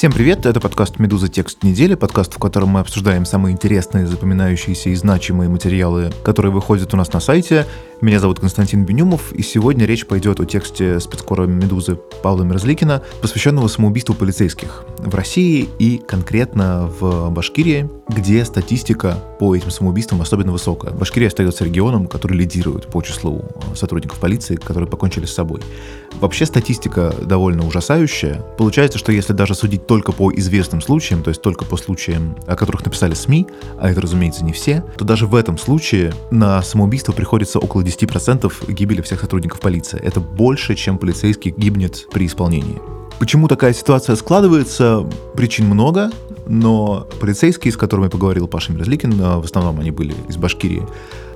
Всем привет, это подкаст «Медуза. Текст недели», подкаст, в котором мы обсуждаем самые интересные, запоминающиеся и значимые материалы, которые выходят у нас на сайте. Меня зовут Константин Бенюмов, и сегодня речь пойдет о тексте спецкора «Медузы» Павла Мерзликина, посвященного самоубийству полицейских в России и конкретно в Башкирии, где статистика по этим самоубийствам особенно высокая. Башкирия остается регионом, который лидирует по числу сотрудников полиции, которые покончили с собой. Вообще статистика довольно ужасающая. Получается, что если даже судить только по известным случаям, то есть только по случаям, о которых написали СМИ, а это, разумеется, не все, то даже в этом случае на самоубийство приходится около 10% гибели всех сотрудников полиции. Это больше, чем полицейский гибнет при исполнении. Почему такая ситуация складывается? Причин много, но полицейские, с которыми поговорил Паша Мерзликин, э, в основном они были из Башкирии,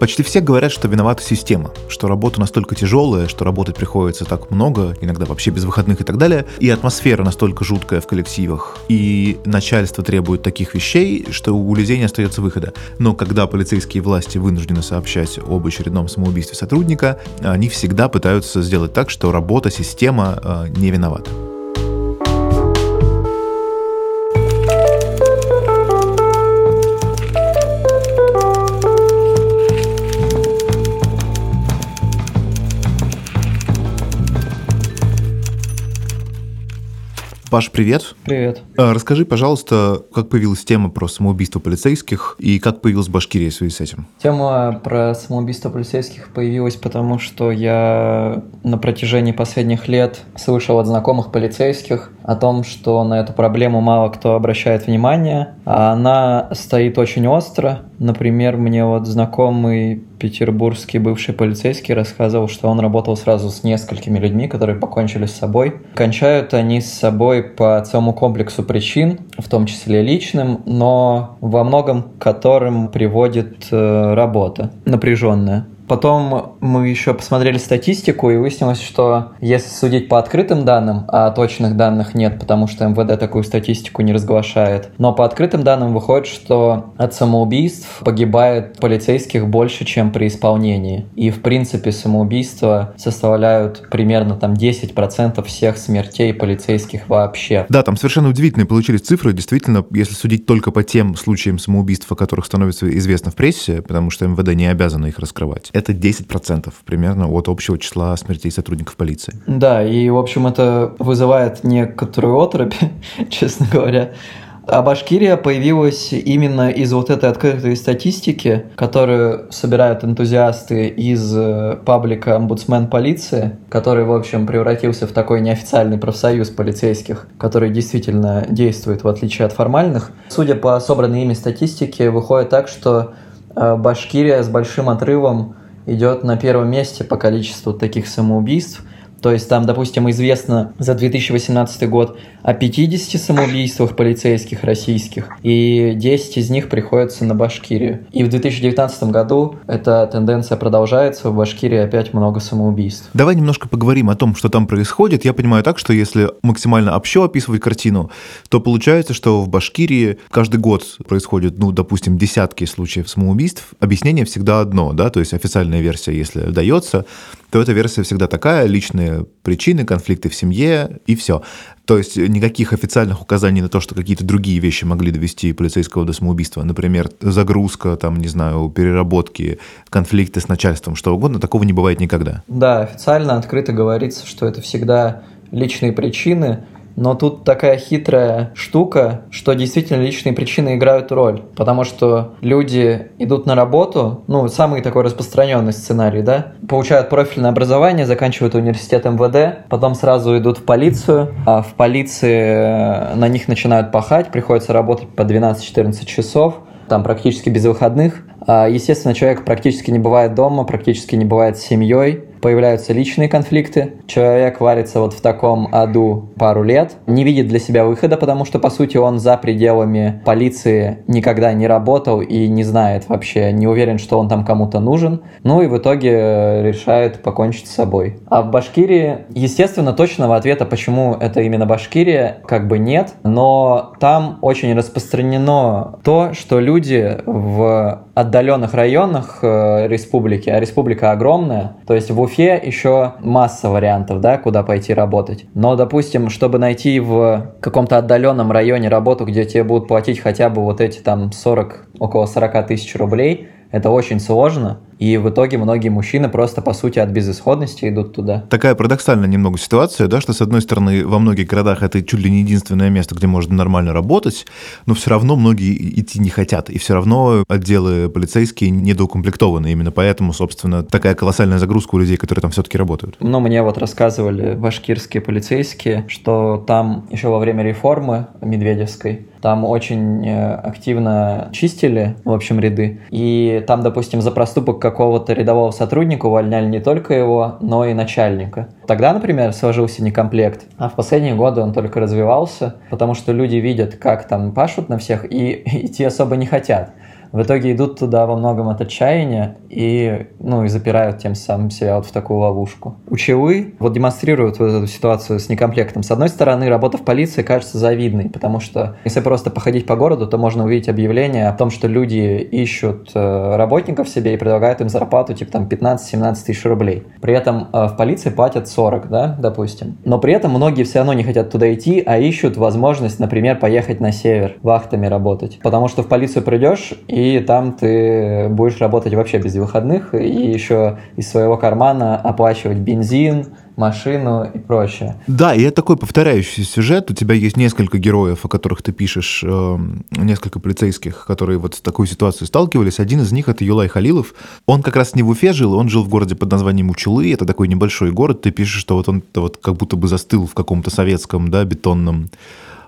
почти все говорят, что виновата система, что работа настолько тяжелая, что работать приходится так много, иногда вообще без выходных и так далее, и атмосфера настолько жуткая в коллективах, и начальство требует таких вещей, что у людей не остается выхода. Но когда полицейские власти вынуждены сообщать об очередном самоубийстве сотрудника, они всегда пытаются сделать так, что работа, система э, не виновата. Паш, привет. Привет. А, расскажи, пожалуйста, как появилась тема про самоубийство полицейских и как появилась Башкирия в связи с этим? Тема про самоубийство полицейских появилась потому, что я на протяжении последних лет слышал от знакомых полицейских о том, что на эту проблему мало кто обращает внимание, а она стоит очень остро. Например, мне вот знакомый петербургский бывший полицейский рассказывал, что он работал сразу с несколькими людьми, которые покончили с собой. Кончают они с собой по целому комплексу причин, в том числе личным, но во многом которым приводит э, работа напряженная. Потом мы еще посмотрели статистику, и выяснилось, что если судить по открытым данным, а точных данных нет, потому что МВД такую статистику не разглашает, но по открытым данным выходит, что от самоубийств погибает полицейских больше, чем при исполнении. И, в принципе, самоубийства составляют примерно там 10% всех смертей полицейских вообще. Да, там совершенно удивительные получились цифры. Действительно, если судить только по тем случаям самоубийств, о которых становится известно в прессе, потому что МВД не обязано их раскрывать, это 10% примерно от общего числа смертей сотрудников полиции. Да, и, в общем, это вызывает некоторую отрубь, честно говоря. А Башкирия появилась именно из вот этой открытой статистики, которую собирают энтузиасты из э, паблика «Омбудсмен полиции», который, в общем, превратился в такой неофициальный профсоюз полицейских, который действительно действует в отличие от формальных. Судя по собранной ими статистике, выходит так, что э, Башкирия с большим отрывом идет на первом месте по количеству таких самоубийств – то есть там, допустим, известно за 2018 год о 50 самоубийствах полицейских российских, и 10 из них приходятся на Башкирию. И в 2019 году эта тенденция продолжается, в Башкирии опять много самоубийств. Давай немножко поговорим о том, что там происходит. Я понимаю так, что если максимально общо описывать картину, то получается, что в Башкирии каждый год происходит, ну, допустим, десятки случаев самоубийств. Объяснение всегда одно, да, то есть официальная версия, если дается, то эта версия всегда такая, личные причины, конфликты в семье и все. То есть никаких официальных указаний на то, что какие-то другие вещи могли довести полицейского до самоубийства, например, загрузка, там, не знаю, переработки, конфликты с начальством, что угодно, такого не бывает никогда. Да, официально открыто говорится, что это всегда личные причины, но тут такая хитрая штука, что действительно личные причины играют роль. Потому что люди идут на работу, ну, самый такой распространенный сценарий, да, получают профильное образование, заканчивают университет МВД, потом сразу идут в полицию, а в полиции э, на них начинают пахать, приходится работать по 12-14 часов, там практически без выходных. А, естественно, человек практически не бывает дома, практически не бывает с семьей, появляются личные конфликты, человек варится вот в таком аду пару лет, не видит для себя выхода, потому что, по сути, он за пределами полиции никогда не работал и не знает вообще, не уверен, что он там кому-то нужен, ну и в итоге решает покончить с собой. А в Башкирии, естественно, точного ответа, почему это именно Башкирия, как бы нет, но там очень распространено то, что люди в отдаленных районах э, республики, а республика огромная, то есть в Уфе еще масса вариантов, да, куда пойти работать. Но, допустим, чтобы найти в каком-то отдаленном районе работу, где тебе будут платить хотя бы вот эти там 40, около 40 тысяч рублей, это очень сложно, и в итоге многие мужчины просто, по сути, от безысходности идут туда. Такая парадоксальная немного ситуация, да, что, с одной стороны, во многих городах это чуть ли не единственное место, где можно нормально работать, но все равно многие идти не хотят, и все равно отделы полицейские недоукомплектованы. Именно поэтому, собственно, такая колоссальная загрузка у людей, которые там все-таки работают. Ну, мне вот рассказывали башкирские полицейские, что там еще во время реформы Медведевской там очень э, активно чистили, в общем, ряды. И там, допустим, за проступок какого-то рядового сотрудника увольняли не только его, но и начальника. Тогда, например, сложился некомплект, а в последние годы он только развивался, потому что люди видят, как там пашут на всех, и идти особо не хотят в итоге идут туда во многом от отчаяния и, ну, и запирают тем самым себя вот в такую ловушку. Учевы вот демонстрируют вот эту ситуацию с некомплектом. С одной стороны, работа в полиции кажется завидной, потому что если просто походить по городу, то можно увидеть объявление о том, что люди ищут э, работников себе и предлагают им зарплату типа там 15-17 тысяч рублей. При этом э, в полиции платят 40, да, допустим. Но при этом многие все равно не хотят туда идти, а ищут возможность, например, поехать на север, вахтами работать. Потому что в полицию придешь и и там ты будешь работать вообще без выходных и еще из своего кармана оплачивать бензин, машину и прочее. Да, и это такой повторяющийся сюжет. У тебя есть несколько героев, о которых ты пишешь, э, несколько полицейских, которые вот с такой ситуацией сталкивались. Один из них — это Юлай Халилов. Он как раз не в Уфе жил, он жил в городе под названием Учулы. Это такой небольшой город. Ты пишешь, что вот он вот как будто бы застыл в каком-то советском, да, бетонном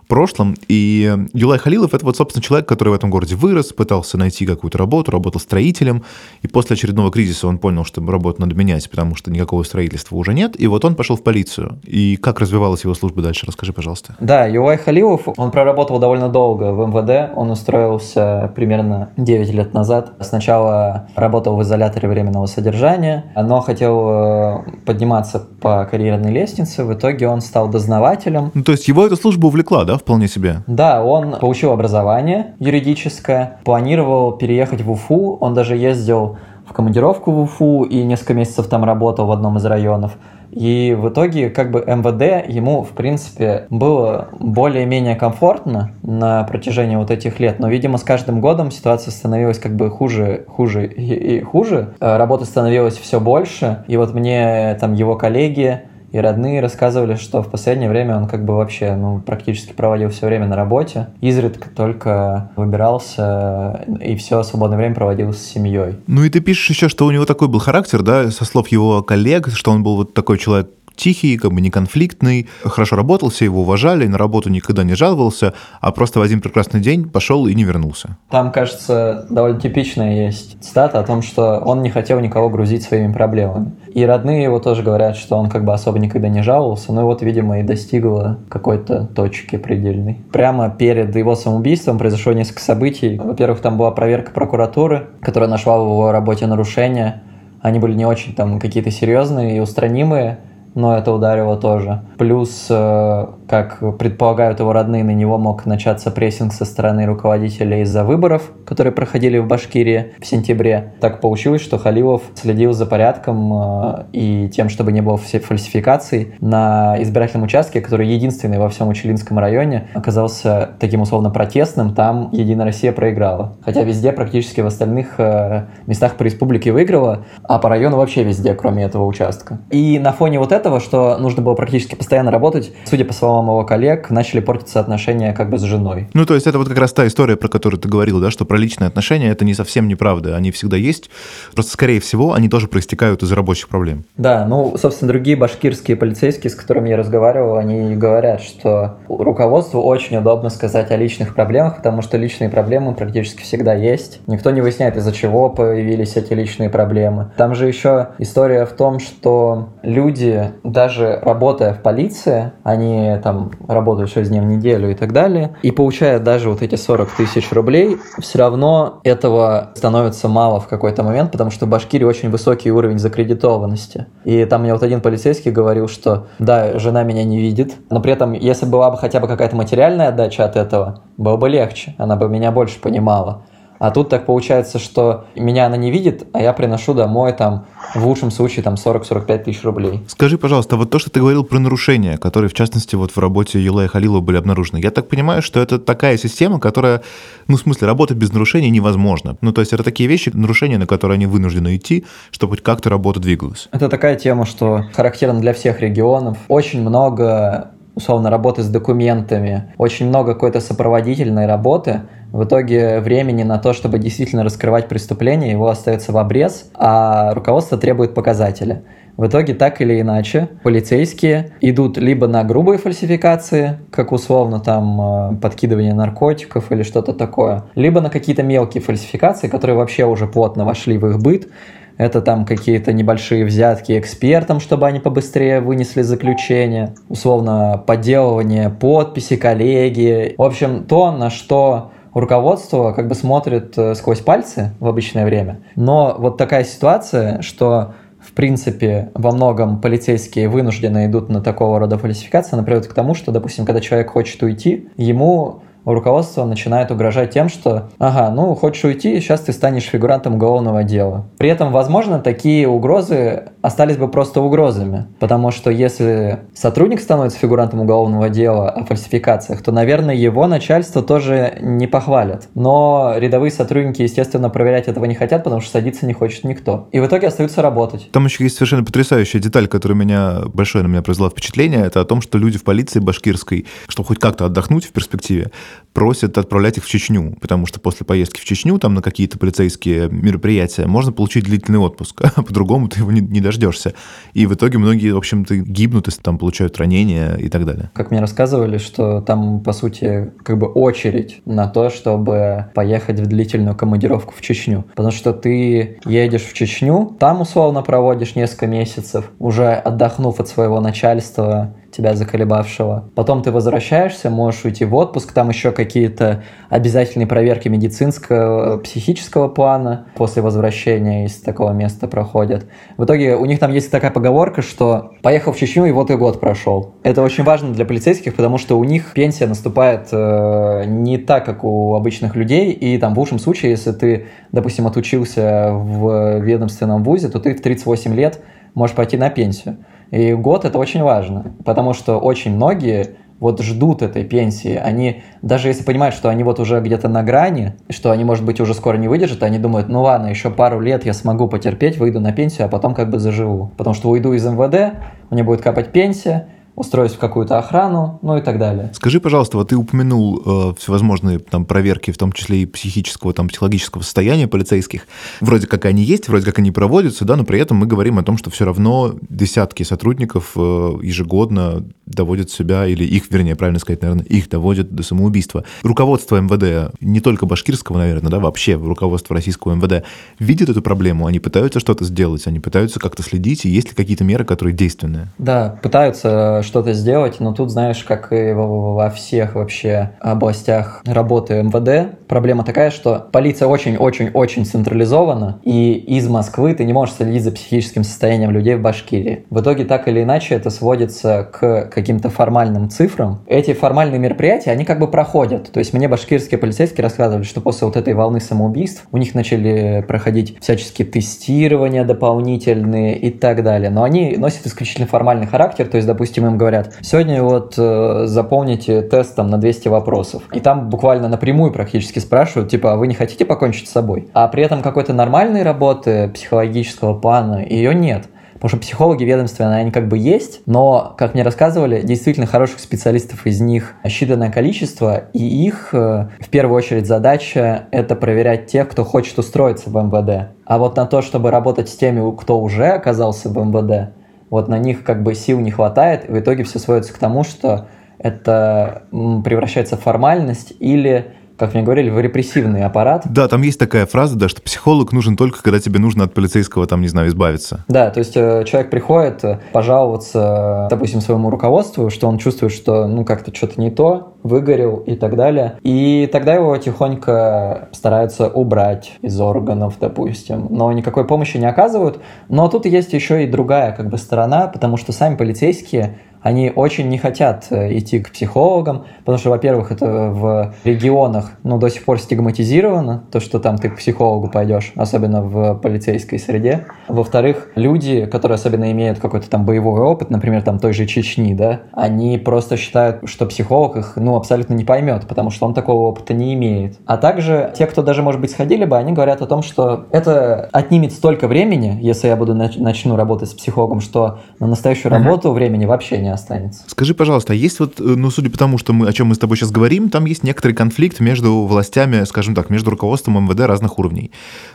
прошлом. И Юлай Халилов — это вот, собственно, человек, который в этом городе вырос, пытался найти какую-то работу, работал строителем, и после очередного кризиса он понял, что работу надо менять, потому что никакого строительства уже нет, и вот он пошел в полицию. И как развивалась его служба дальше? Расскажи, пожалуйста. Да, Юлай Халилов, он проработал довольно долго в МВД, он устроился примерно 9 лет назад. Сначала работал в изоляторе временного содержания, но хотел э, подниматься по карьерной лестнице, в итоге он стал дознавателем. Ну, то есть его эта служба увлекла, да? Вполне себе. Да, он получил образование юридическое, планировал переехать в Уфу, он даже ездил в командировку в Уфу и несколько месяцев там работал в одном из районов. И в итоге как бы МВД ему, в принципе, было более-менее комфортно на протяжении вот этих лет, но, видимо, с каждым годом ситуация становилась как бы хуже, хуже и, и хуже. Э, работы становилось все больше, и вот мне там его коллеги и родные рассказывали, что в последнее время он как бы вообще ну, практически проводил все время на работе, изредка только выбирался и все свободное время проводил с семьей. Ну и ты пишешь еще, что у него такой был характер, да, со слов его коллег, что он был вот такой человек тихий, как бы не конфликтный, хорошо работал, все его уважали, на работу никогда не жаловался, а просто в один прекрасный день пошел и не вернулся. Там, кажется, довольно типичная есть цитата о том, что он не хотел никого грузить своими проблемами. И родные его тоже говорят, что он как бы особо никогда не жаловался, но вот, видимо, и достигла какой-то точки предельной. Прямо перед его самоубийством произошло несколько событий. Во-первых, там была проверка прокуратуры, которая нашла в его работе нарушения. Они были не очень там какие-то серьезные и устранимые, но это ударило тоже. Плюс, э, как предполагают его родные, на него мог начаться прессинг со стороны руководителя из-за выборов, которые проходили в Башкирии в сентябре. Так получилось, что Халилов следил за порядком э, и тем, чтобы не было фальсификаций на избирательном участке, который единственный во всем Учелинском районе оказался таким условно протестным. Там Единая Россия проиграла. Хотя везде, практически в остальных э, местах по республике выиграла, а по району вообще везде, кроме этого участка. И на фоне вот этого, что нужно было практически постоянно работать, судя по словам его коллег, начали портиться отношения как бы с женой. Ну, то есть это вот как раз та история, про которую ты говорил, да, что про личные отношения это не совсем неправда, они всегда есть, просто, скорее всего, они тоже проистекают из рабочих проблем. Да, ну, собственно, другие башкирские полицейские, с которыми я разговаривал, они говорят, что руководству очень удобно сказать о личных проблемах, потому что личные проблемы практически всегда есть. Никто не выясняет, из-за чего появились эти личные проблемы. Там же еще история в том, что люди даже работая в полиции, они там работают 6 дней в неделю и так далее, и получая даже вот эти 40 тысяч рублей, все равно этого становится мало в какой-то момент, потому что в Башкирии очень высокий уровень закредитованности. И там мне вот один полицейский говорил, что да, жена меня не видит, но при этом, если была бы хотя бы какая-то материальная отдача от этого, было бы легче, она бы меня больше понимала. А тут так получается, что меня она не видит, а я приношу домой там в лучшем случае там 40-45 тысяч рублей. Скажи, пожалуйста, вот то, что ты говорил про нарушения, которые, в частности, вот в работе Юлая Халилова были обнаружены, я так понимаю, что это такая система, которая, ну, в смысле, работать без нарушений невозможно. Ну, то есть это такие вещи, нарушения, на которые они вынуждены идти, чтобы хоть как-то работа двигалась. Это такая тема, что характерна для всех регионов. Очень много условно работы с документами, очень много какой-то сопроводительной работы, в итоге времени на то, чтобы действительно раскрывать преступление, его остается в обрез, а руководство требует показателя. В итоге, так или иначе, полицейские идут либо на грубые фальсификации, как условно там э, подкидывание наркотиков или что-то такое, либо на какие-то мелкие фальсификации, которые вообще уже плотно вошли в их быт, это там какие-то небольшие взятки экспертам, чтобы они побыстрее вынесли заключение, условно подделывание подписи коллеги. В общем, то, на что руководство как бы смотрит э, сквозь пальцы в обычное время. Но вот такая ситуация, что в принципе, во многом полицейские вынуждены идут на такого рода фальсификации, она приводит к тому, что, допустим, когда человек хочет уйти, ему руководство начинает угрожать тем, что «ага, ну, хочешь уйти, сейчас ты станешь фигурантом уголовного дела». При этом, возможно, такие угрозы остались бы просто угрозами, потому что если сотрудник становится фигурантом уголовного дела о фальсификациях, то, наверное, его начальство тоже не похвалят. Но рядовые сотрудники, естественно, проверять этого не хотят, потому что садиться не хочет никто. И в итоге остаются работать. Там еще есть совершенно потрясающая деталь, которая меня большое на меня произвела впечатление. Это о том, что люди в полиции башкирской, чтобы хоть как-то отдохнуть в перспективе, просят отправлять их в Чечню, потому что после поездки в Чечню, там на какие-то полицейские мероприятия, можно получить длительный отпуск, а по-другому ты его не, не дождешься. И в итоге многие, в общем-то, гибнут, если там получают ранения и так далее. Как мне рассказывали, что там, по сути, как бы очередь на то, чтобы поехать в длительную командировку в Чечню. Потому что ты едешь в Чечню, там условно проводишь несколько месяцев, уже отдохнув от своего начальства, тебя заколебавшего. Потом ты возвращаешься, можешь уйти в отпуск, там еще какие-то обязательные проверки медицинского, психического плана после возвращения из такого места проходят. В итоге у них там есть такая поговорка, что поехал в Чечню, и вот и год прошел. Это очень важно для полицейских, потому что у них пенсия наступает э, не так, как у обычных людей, и там в лучшем случае, если ты, допустим, отучился в ведомственном вузе, то ты в 38 лет можешь пойти на пенсию. И год это очень важно, потому что очень многие вот ждут этой пенсии. Они, даже если понимают, что они вот уже где-то на грани, что они, может быть, уже скоро не выдержат, они думают, ну ладно, еще пару лет я смогу потерпеть, выйду на пенсию, а потом как бы заживу. Потому что уйду из МВД, мне будет капать пенсия, устроить в какую-то охрану, ну и так далее. Скажи, пожалуйста, вот ты упомянул э, всевозможные там проверки, в том числе и психического, там, психологического состояния полицейских. Вроде как они есть, вроде как они проводятся, да, но при этом мы говорим о том, что все равно десятки сотрудников э, ежегодно доводят себя, или их, вернее, правильно сказать, наверное, их доводят до самоубийства. Руководство МВД, не только башкирского, наверное, да, вообще руководство российского МВД, видит эту проблему, они пытаются что-то сделать, они пытаются как-то следить, и есть ли какие-то меры, которые действенные? Да, пытаются что-то сделать, но тут, знаешь, как и во всех вообще областях работы МВД, проблема такая, что полиция очень-очень-очень централизована, и из Москвы ты не можешь следить за психическим состоянием людей в Башкирии. В итоге так или иначе это сводится к каким-то формальным цифрам. Эти формальные мероприятия, они как бы проходят. То есть мне башкирские полицейские рассказывали, что после вот этой волны самоубийств у них начали проходить всяческие тестирования дополнительные и так далее. Но они носят исключительно формальный характер. То есть, допустим, им говорят, сегодня вот э, заполните там на 200 вопросов. И там буквально напрямую практически спрашивают, типа, а вы не хотите покончить с собой? А при этом какой-то нормальной работы психологического плана ее нет. Потому что психологи ведомственные, они как бы есть, но, как мне рассказывали, действительно хороших специалистов из них считанное количество, и их э, в первую очередь задача — это проверять тех, кто хочет устроиться в МВД. А вот на то, чтобы работать с теми, кто уже оказался в МВД, вот на них как бы сил не хватает, и в итоге все сводится к тому, что это превращается в формальность или как мне говорили, в репрессивный аппарат. Да, там есть такая фраза, да, что психолог нужен только, когда тебе нужно от полицейского, там, не знаю, избавиться. Да, то есть э, человек приходит э, пожаловаться, допустим, своему руководству, что он чувствует, что, ну, как-то что-то не то, выгорел и так далее. И тогда его тихонько стараются убрать из органов, допустим, но никакой помощи не оказывают. Но тут есть еще и другая, как бы, сторона, потому что сами полицейские они очень не хотят э, идти к психологам, потому что, во-первых, это в регионах ну, до сих пор стигматизировано, то, что там ты к психологу пойдешь, особенно в полицейской среде. Во-вторых, люди, которые особенно имеют какой-то там боевой опыт, например, там той же Чечни, да, они просто считают, что психолог их, ну, абсолютно не поймет, потому что он такого опыта не имеет. А также те, кто даже, может быть, сходили бы, они говорят о том, что это отнимет столько времени, если я буду начну работать с психологом, что на настоящую работу времени вообще не останется. Скажи, пожалуйста, а есть вот, э, ну, судя по тому, что мы, о чем мы с тобой сейчас говорим, там есть некоторый конфликт между властями, скажем так, между руководством МВД разных уровней.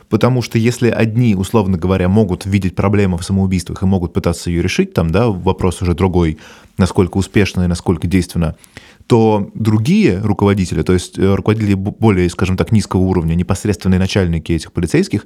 Потому что если одни, условно говоря, могут видеть проблему в самоубийствах и могут пытаться ее решить, там, да, вопрос уже другой, насколько успешно и насколько действенно, то другие руководители, то есть э, руководители более, скажем так, низкого уровня, непосредственные начальники этих полицейских,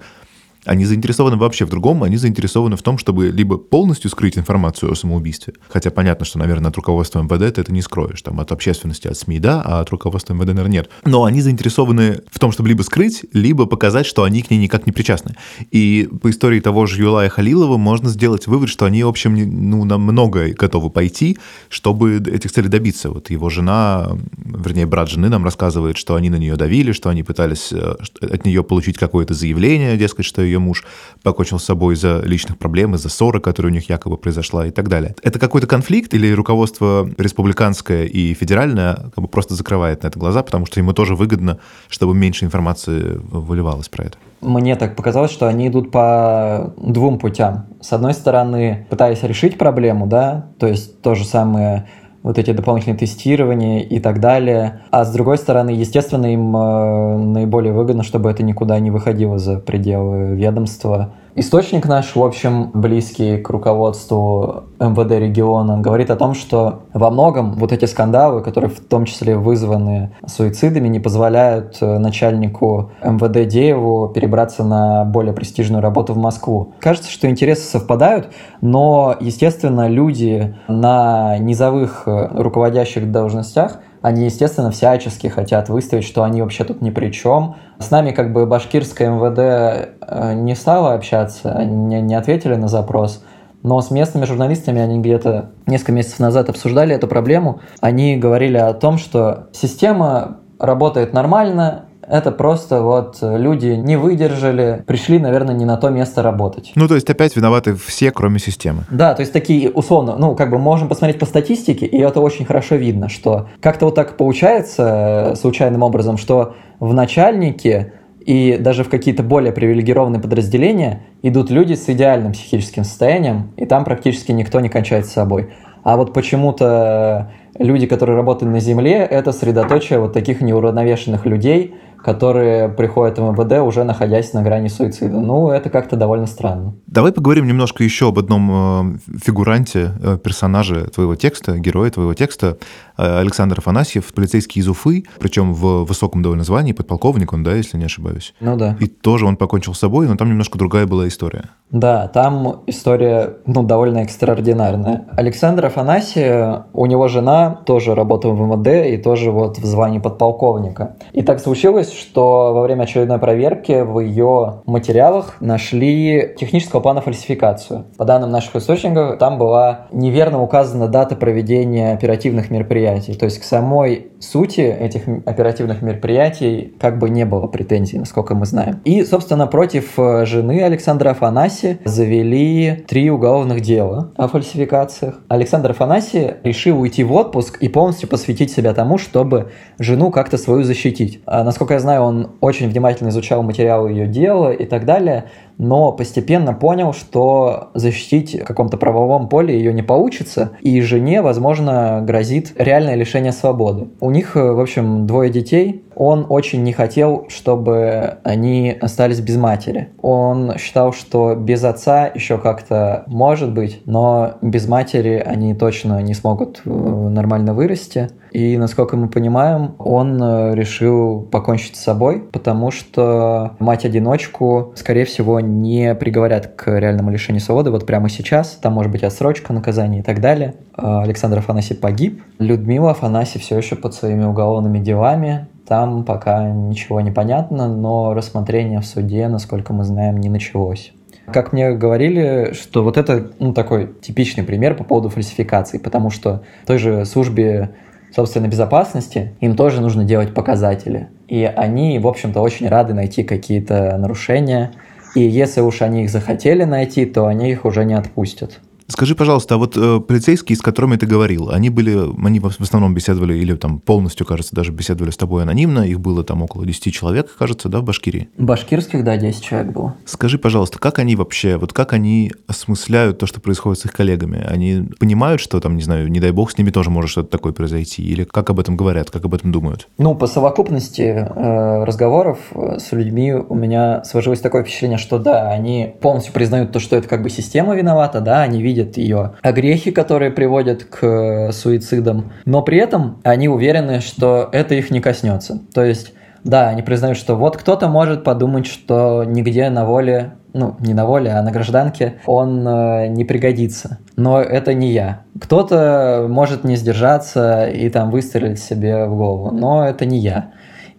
они заинтересованы вообще в другом, они заинтересованы в том, чтобы либо полностью скрыть информацию о самоубийстве, хотя понятно, что, наверное, от руководства МВД ты это не скроешь, там, от общественности, от СМИ, да, а от руководства МВД, наверное, нет. Но они заинтересованы в том, чтобы либо скрыть, либо показать, что они к ней никак не причастны. И по истории того же Юлая Халилова можно сделать вывод, что они, в общем, ну, на многое готовы пойти, чтобы этих целей добиться. Вот его жена, вернее, брат жены нам рассказывает, что они на нее давили, что они пытались э, от нее получить какое-то заявление, дескать, что ее ее муж покончил с собой из-за личных проблем, из-за ссоры, которая у них якобы произошла и так далее. Это какой-то конфликт или руководство республиканское и федеральное как бы просто закрывает на это глаза, потому что ему тоже выгодно, чтобы меньше информации выливалось про это? Мне так показалось, что они идут по двум путям. С одной стороны, пытаясь решить проблему, да, то есть то же самое вот эти дополнительные тестирования и так далее. А с другой стороны, естественно, им э, наиболее выгодно, чтобы это никуда не выходило за пределы ведомства. Источник наш, в общем, близкий к руководству МВД региона, говорит о том, что во многом вот эти скандалы, которые в том числе вызваны суицидами, не позволяют э, начальнику МВД Дееву перебраться на более престижную работу в Москву. Кажется, что интересы совпадают, но, естественно, люди на низовых э, руководящих должностях они, естественно, всячески хотят выставить, что они вообще тут ни при чем. С нами как бы башкирское МВД э, не стало общаться, они не ответили на запрос. Но с местными журналистами они где-то несколько месяцев назад обсуждали эту проблему. Они говорили о том, что система работает нормально, это просто вот люди не выдержали, пришли, наверное, не на то место работать. Ну, то есть опять виноваты все, кроме системы. Да, то есть такие условно, ну, как бы можем посмотреть по статистике, и это очень хорошо видно, что как-то вот так получается э, случайным образом, что в начальнике и даже в какие-то более привилегированные подразделения идут люди с идеальным психическим состоянием, и там практически никто не кончает с собой. А вот почему-то люди, которые работают на Земле, это средоточие вот таких неуравновешенных людей, которые приходят в МВД, уже находясь на грани суицида. Ну, это как-то довольно странно. Давай поговорим немножко еще об одном э, фигуранте, э, персонаже твоего текста, героя твоего текста, Александр Афанасьев, полицейский из Уфы, причем в высоком довольно звании, подполковник он, да, если не ошибаюсь. Ну да. И тоже он покончил с собой, но там немножко другая была история. Да, там история, ну, довольно экстраординарная. Александр Афанасьев, у него жена тоже работала в МВД и тоже вот в звании подполковника. И так случилось, что во время очередной проверки в ее материалах нашли технического плана фальсификацию. По данным наших источников, там была неверно указана дата проведения оперативных мероприятий. То есть к самой сути этих оперативных мероприятий как бы не было претензий, насколько мы знаем. И, собственно, против э, жены Александра Афанаси завели три уголовных дела о фальсификациях. Александр Афанаси решил уйти в отпуск и полностью посвятить себя тому, чтобы жену как-то свою защитить. А, насколько я знаю, он очень внимательно изучал материалы ее дела и так далее, но постепенно понял, что защитить в каком-то правовом поле ее не получится, и жене, возможно, грозит реальное лишение свободы. У них, в общем, двое детей. Он очень не хотел, чтобы они остались без матери. Он считал, что без отца еще как-то может быть, но без матери они точно не смогут э, нормально вырасти. И, насколько мы понимаем, он э, решил покончить с собой, потому что мать-одиночку, скорее всего, не приговорят к реальному лишению свободы вот прямо сейчас. Там может быть отсрочка наказания и так далее. А, Александр Афанасий погиб. Людмила Афанасий все еще под своими уголовными делами. Там пока ничего не понятно, но рассмотрение в суде, насколько мы знаем, не началось. Как мне говорили, что вот это ну, такой типичный пример по поводу фальсификации, потому что той же службе собственной безопасности им тоже нужно делать показатели. И они, в общем-то, очень рады найти какие-то нарушения. И если уж они их захотели найти, то они их уже не отпустят. Скажи, пожалуйста, а вот э, полицейские, с которыми ты говорил, они были, они в основном беседовали или там полностью, кажется, даже беседовали с тобой анонимно, их было там около 10 человек, кажется, да, в Башкирии? Башкирских, да, 10 человек было. Скажи, пожалуйста, как они вообще, вот как они осмысляют то, что происходит с их коллегами? Они понимают, что там, не знаю, не дай бог, с ними тоже может что-то такое произойти? Или как об этом говорят, как об этом думают? Ну, по совокупности э, разговоров э, с людьми у меня сложилось такое впечатление, что да, они полностью признают то, что это как бы система виновата, да, они видят видят ее огрехи, которые приводят к э, суицидам, но при этом они уверены, что это их не коснется. То есть да, они признают, что вот кто-то может подумать, что нигде на воле, ну, не на воле, а на гражданке он э, не пригодится. Но это не я. Кто-то может не сдержаться и там выстрелить себе в голову, но это не я.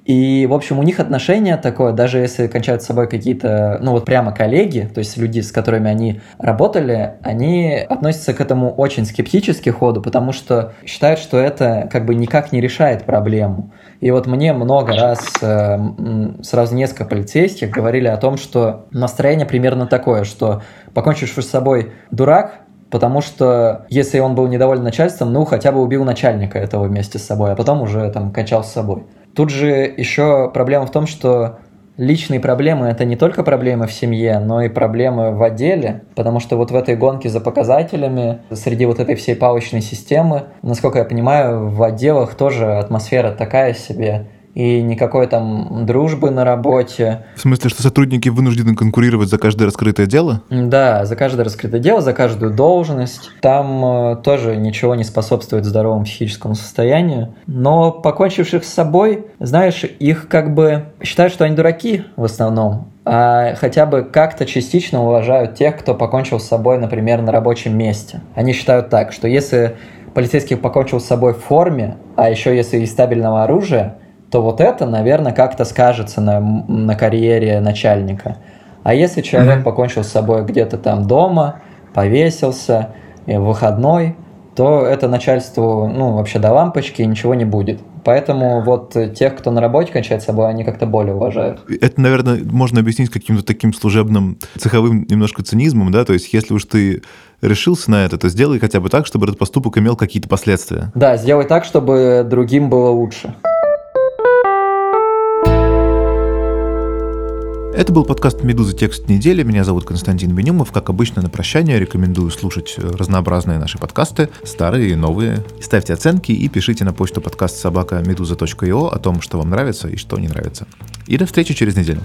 И, в общем, у них отношение такое, даже если кончают с собой какие-то, ну вот прямо коллеги, то есть люди, с которыми они работали, они относятся к этому очень скептически ходу, потому что считают, что это как бы никак не решает проблему. И вот мне много раз, э, сразу несколько полицейских говорили о том, что настроение примерно такое, что покончивший с собой дурак, потому что если он был недоволен начальством, ну хотя бы убил начальника этого вместе с собой, а потом уже там кончал с собой. Тут же еще проблема в том, что личные проблемы – это не только проблемы в семье, но и проблемы в отделе, потому что вот в этой гонке за показателями, среди вот этой всей палочной системы, насколько я понимаю, в отделах тоже атмосфера такая себе, и никакой там дружбы на работе. В смысле, что сотрудники вынуждены конкурировать за каждое раскрытое дело? Да, за каждое раскрытое дело, за каждую должность. Там э, тоже ничего не способствует здоровому психическому состоянию. Но покончивших с собой, знаешь, их как бы считают, что они дураки в основном, а хотя бы как-то частично уважают тех, кто покончил с собой, например, на рабочем месте. Они считают так, что если полицейский покончил с собой в форме, а еще если из стабильного оружия, то вот это, наверное, как-то скажется на, на карьере начальника. А если человек mm-hmm. покончил с собой где-то там дома, повесился, и в выходной, то это начальству, ну, вообще до лампочки ничего не будет. Поэтому вот тех, кто на работе кончает с собой, они как-то более уважают. Это, наверное, можно объяснить каким-то таким служебным, цеховым немножко цинизмом, да, то есть если уж ты решился на это, то сделай хотя бы так, чтобы этот поступок имел какие-то последствия. Да, сделай так, чтобы другим было лучше. Это был подкаст «Медуза. Текст недели». Меня зовут Константин Бенюмов. Как обычно, на прощание рекомендую слушать э, разнообразные наши подкасты, старые и новые. Ставьте оценки и пишите на почту подкаст собака медуза.io о том, что вам нравится и что не нравится. И до встречи через неделю.